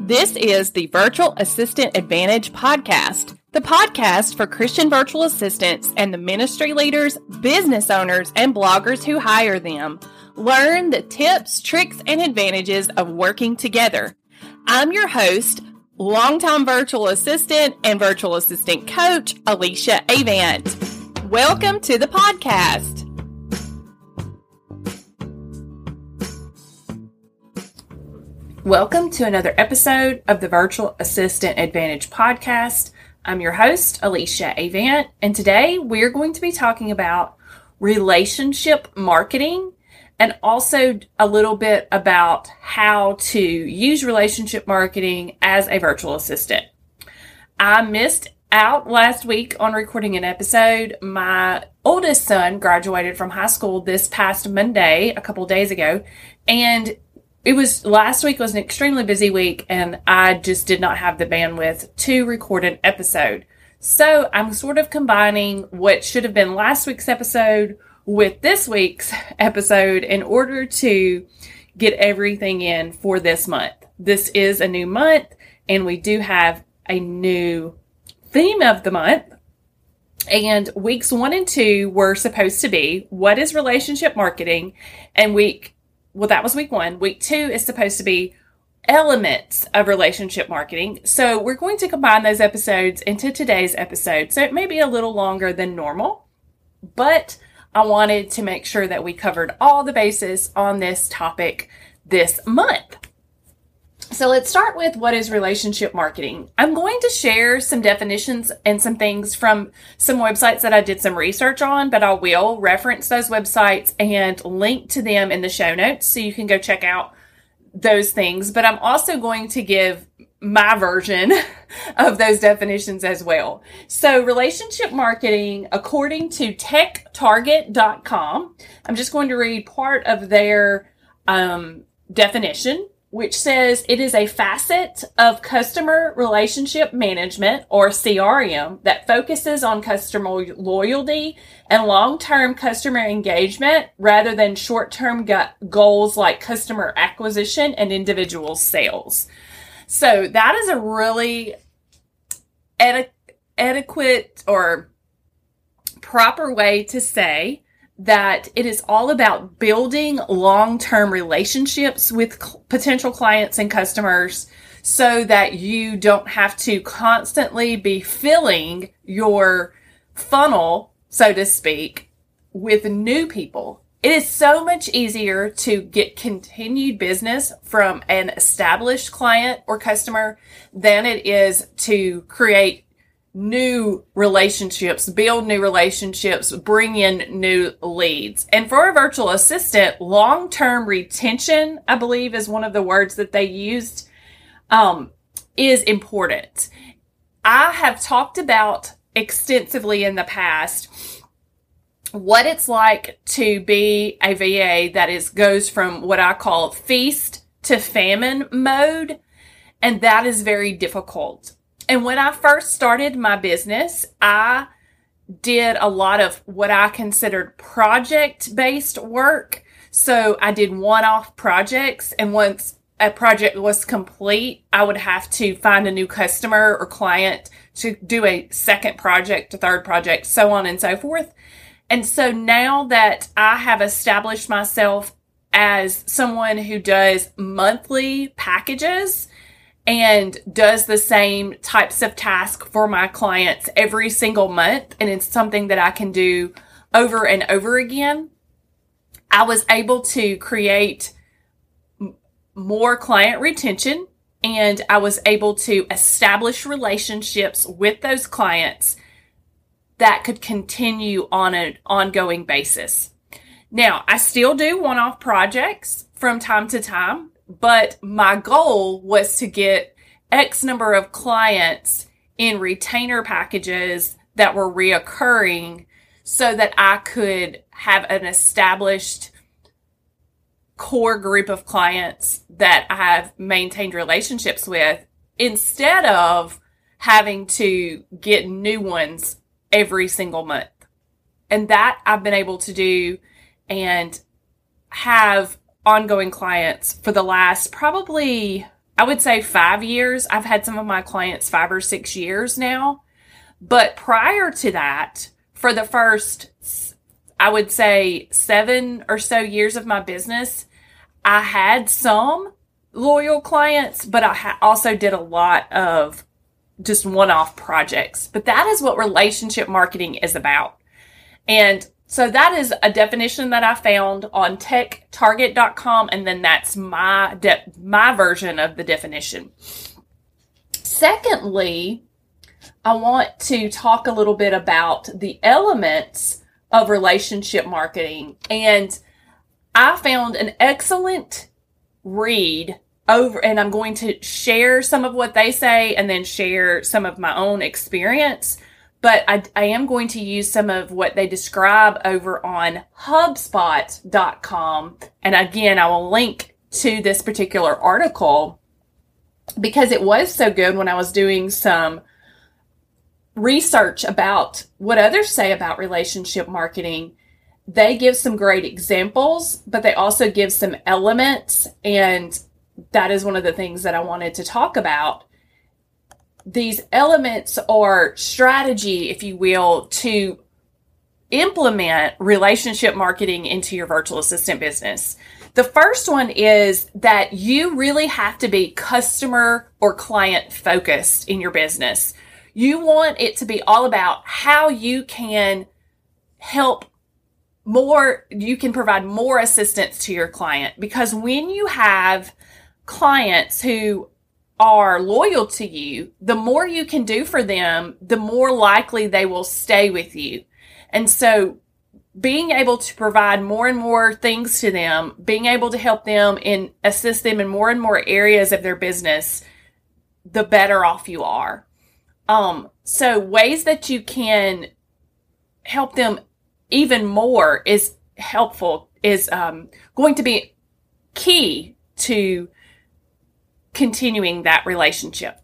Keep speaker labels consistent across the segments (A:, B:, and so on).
A: This is the Virtual Assistant Advantage podcast, the podcast for Christian virtual assistants and the ministry leaders, business owners, and bloggers who hire them. Learn the tips, tricks, and advantages of working together. I'm your host, longtime virtual assistant and virtual assistant coach, Alicia Avant. Welcome to the podcast. Welcome to another episode of the Virtual Assistant Advantage podcast. I'm your host, Alicia Avant, and today we're going to be talking about relationship marketing and also a little bit about how to use relationship marketing as a virtual assistant. I missed out last week on recording an episode. My oldest son graduated from high school this past Monday, a couple days ago, and it was last week was an extremely busy week and I just did not have the bandwidth to record an episode. So I'm sort of combining what should have been last week's episode with this week's episode in order to get everything in for this month. This is a new month and we do have a new theme of the month. And weeks one and two were supposed to be what is relationship marketing? And week well, that was week one. Week two is supposed to be elements of relationship marketing. So we're going to combine those episodes into today's episode. So it may be a little longer than normal, but I wanted to make sure that we covered all the bases on this topic this month. So let's start with what is relationship marketing. I'm going to share some definitions and some things from some websites that I did some research on, but I will reference those websites and link to them in the show notes so you can go check out those things. But I'm also going to give my version of those definitions as well. So relationship marketing, according to techtarget.com, I'm just going to read part of their um, definition which says it is a facet of customer relationship management or CRM that focuses on customer loyalty and long-term customer engagement rather than short-term goals like customer acquisition and individual sales. So that is a really adequate or proper way to say that it is all about building long-term relationships with cl- potential clients and customers so that you don't have to constantly be filling your funnel, so to speak, with new people. It is so much easier to get continued business from an established client or customer than it is to create new relationships, build new relationships, bring in new leads. And for a virtual assistant, long term retention, I believe is one of the words that they used, um, is important. I have talked about extensively in the past what it's like to be a VA that is goes from what I call feast to famine mode. And that is very difficult. And when I first started my business, I did a lot of what I considered project based work. So I did one off projects. And once a project was complete, I would have to find a new customer or client to do a second project, a third project, so on and so forth. And so now that I have established myself as someone who does monthly packages, and does the same types of tasks for my clients every single month. And it's something that I can do over and over again. I was able to create more client retention and I was able to establish relationships with those clients that could continue on an ongoing basis. Now, I still do one off projects from time to time but my goal was to get X number of clients in retainer packages that were reoccurring so that I could have an established core group of clients that I have maintained relationships with instead of having to get new ones every single month. And that I've been able to do and have ongoing clients for the last probably I would say five years. I've had some of my clients five or six years now. But prior to that, for the first, I would say seven or so years of my business, I had some loyal clients, but I ha- also did a lot of just one off projects. But that is what relationship marketing is about. And so that is a definition that I found on techtarget.com. And then that's my, de- my version of the definition. Secondly, I want to talk a little bit about the elements of relationship marketing. And I found an excellent read over, and I'm going to share some of what they say and then share some of my own experience. But I, I am going to use some of what they describe over on HubSpot.com. And again, I will link to this particular article because it was so good when I was doing some research about what others say about relationship marketing, they give some great examples, but they also give some elements. And that is one of the things that I wanted to talk about. These elements are strategy, if you will, to implement relationship marketing into your virtual assistant business. The first one is that you really have to be customer or client focused in your business. You want it to be all about how you can help more, you can provide more assistance to your client because when you have clients who are loyal to you, the more you can do for them, the more likely they will stay with you. And so being able to provide more and more things to them, being able to help them and assist them in more and more areas of their business, the better off you are. Um, so ways that you can help them even more is helpful, is um, going to be key to continuing that relationship.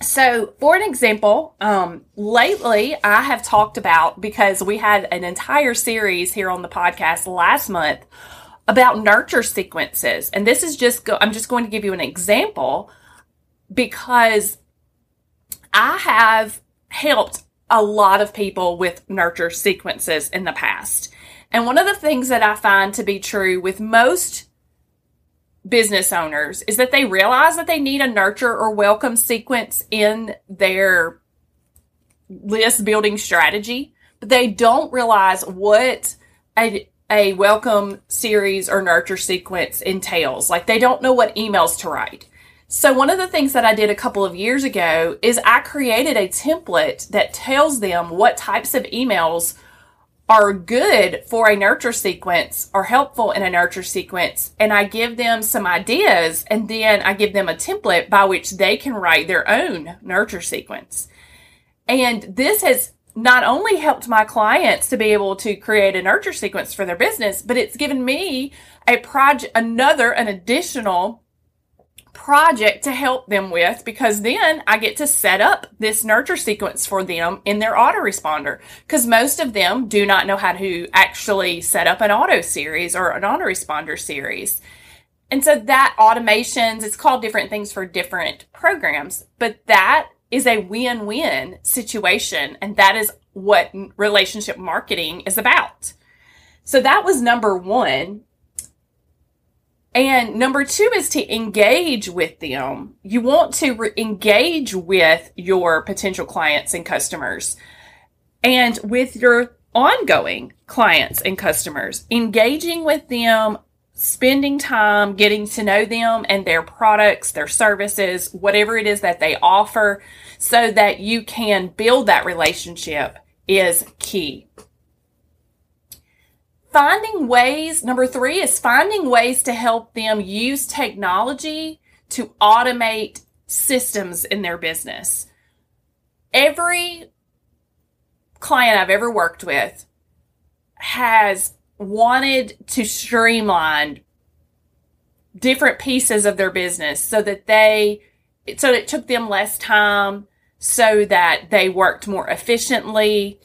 A: So, for an example, um, lately I have talked about because we had an entire series here on the podcast last month about nurture sequences. And this is just, go, I'm just going to give you an example because I have helped a lot of people with nurture sequences in the past. And one of the things that I find to be true with most business owners is that they realize that they need a nurture or welcome sequence in their list building strategy, but they don't realize what a, a welcome series or nurture sequence entails. Like they don't know what emails to write. So one of the things that I did a couple of years ago is I created a template that tells them what types of emails are good for a nurture sequence or helpful in a nurture sequence. And I give them some ideas and then I give them a template by which they can write their own nurture sequence. And this has not only helped my clients to be able to create a nurture sequence for their business, but it's given me a project, another, an additional project to help them with because then I get to set up this nurture sequence for them in their autoresponder because most of them do not know how to actually set up an auto series or an autoresponder series. And so that automations, it's called different things for different programs, but that is a win-win situation. And that is what relationship marketing is about. So that was number one. And number two is to engage with them. You want to re- engage with your potential clients and customers and with your ongoing clients and customers, engaging with them, spending time getting to know them and their products, their services, whatever it is that they offer so that you can build that relationship is key finding ways, number three is finding ways to help them use technology to automate systems in their business. Every client I've ever worked with has wanted to streamline different pieces of their business so that they so it took them less time so that they worked more efficiently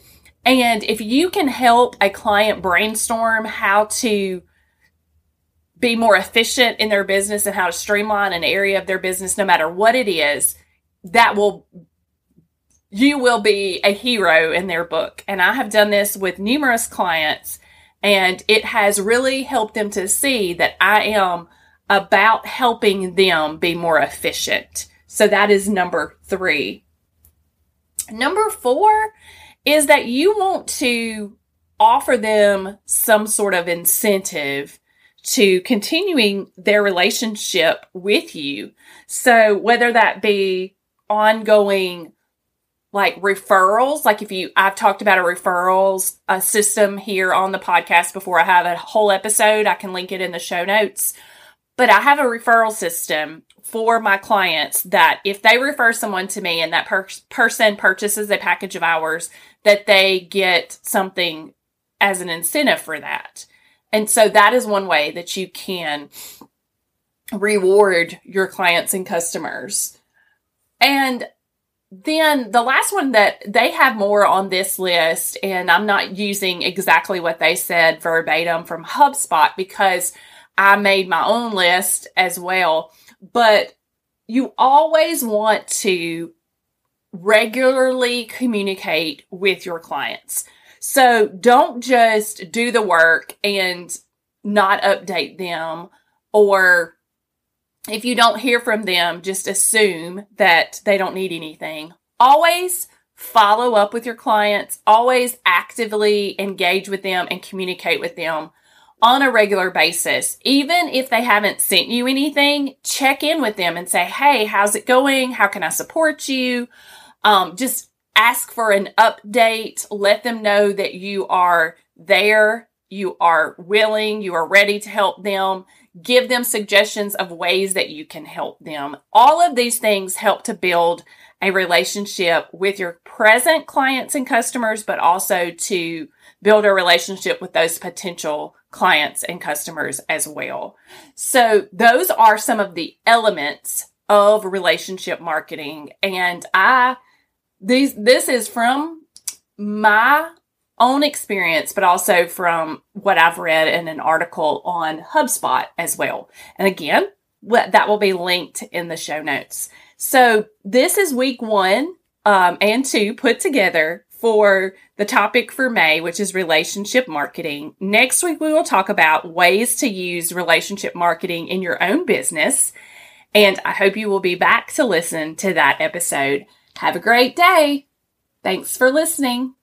A: and if you can help a client brainstorm how to be more efficient in their business and how to streamline an area of their business, no matter what it is, that will you will be a hero in their book. And I have done this with numerous clients and it has really helped them to see that I am about helping them be more efficient. So that is number three. Number four is that you want to offer them some sort of incentive to continuing their relationship with you. So whether that be ongoing like referrals, like if you, I've talked about a referrals a system here on the podcast before. I have a whole episode. I can link it in the show notes. But I have a referral system for my clients that if they refer someone to me and that per- person purchases a package of ours, that they get something as an incentive for that. And so that is one way that you can reward your clients and customers. And then the last one that they have more on this list, and I'm not using exactly what they said verbatim from HubSpot because I made my own list as well. But you always want to regularly communicate with your clients. So don't just do the work and not update them or if you don't hear from them, just assume that they don't need anything. Always follow up with your clients, always actively engage with them and communicate with them on a regular basis. Even if they haven't sent you anything, check in with them and say, Hey, how's it going? How can I support you? Um, just ask for an update. Let them know that you are there. You are willing. You are ready to help them. Give them suggestions of ways that you can help them. All of these things help to build a relationship with your present clients and customers, but also to build a relationship with those potential clients and customers as well. So those are some of the elements of relationship marketing. And I these this is from my own experience, but also from what I've read in an article on HubSpot as well. And again, that will be linked in the show notes. So this is week one um, and two put together for the topic for May, which is relationship marketing. Next week, we will talk about ways to use relationship marketing in your own business. And I hope you will be back to listen to that episode. Have a great day. Thanks for listening.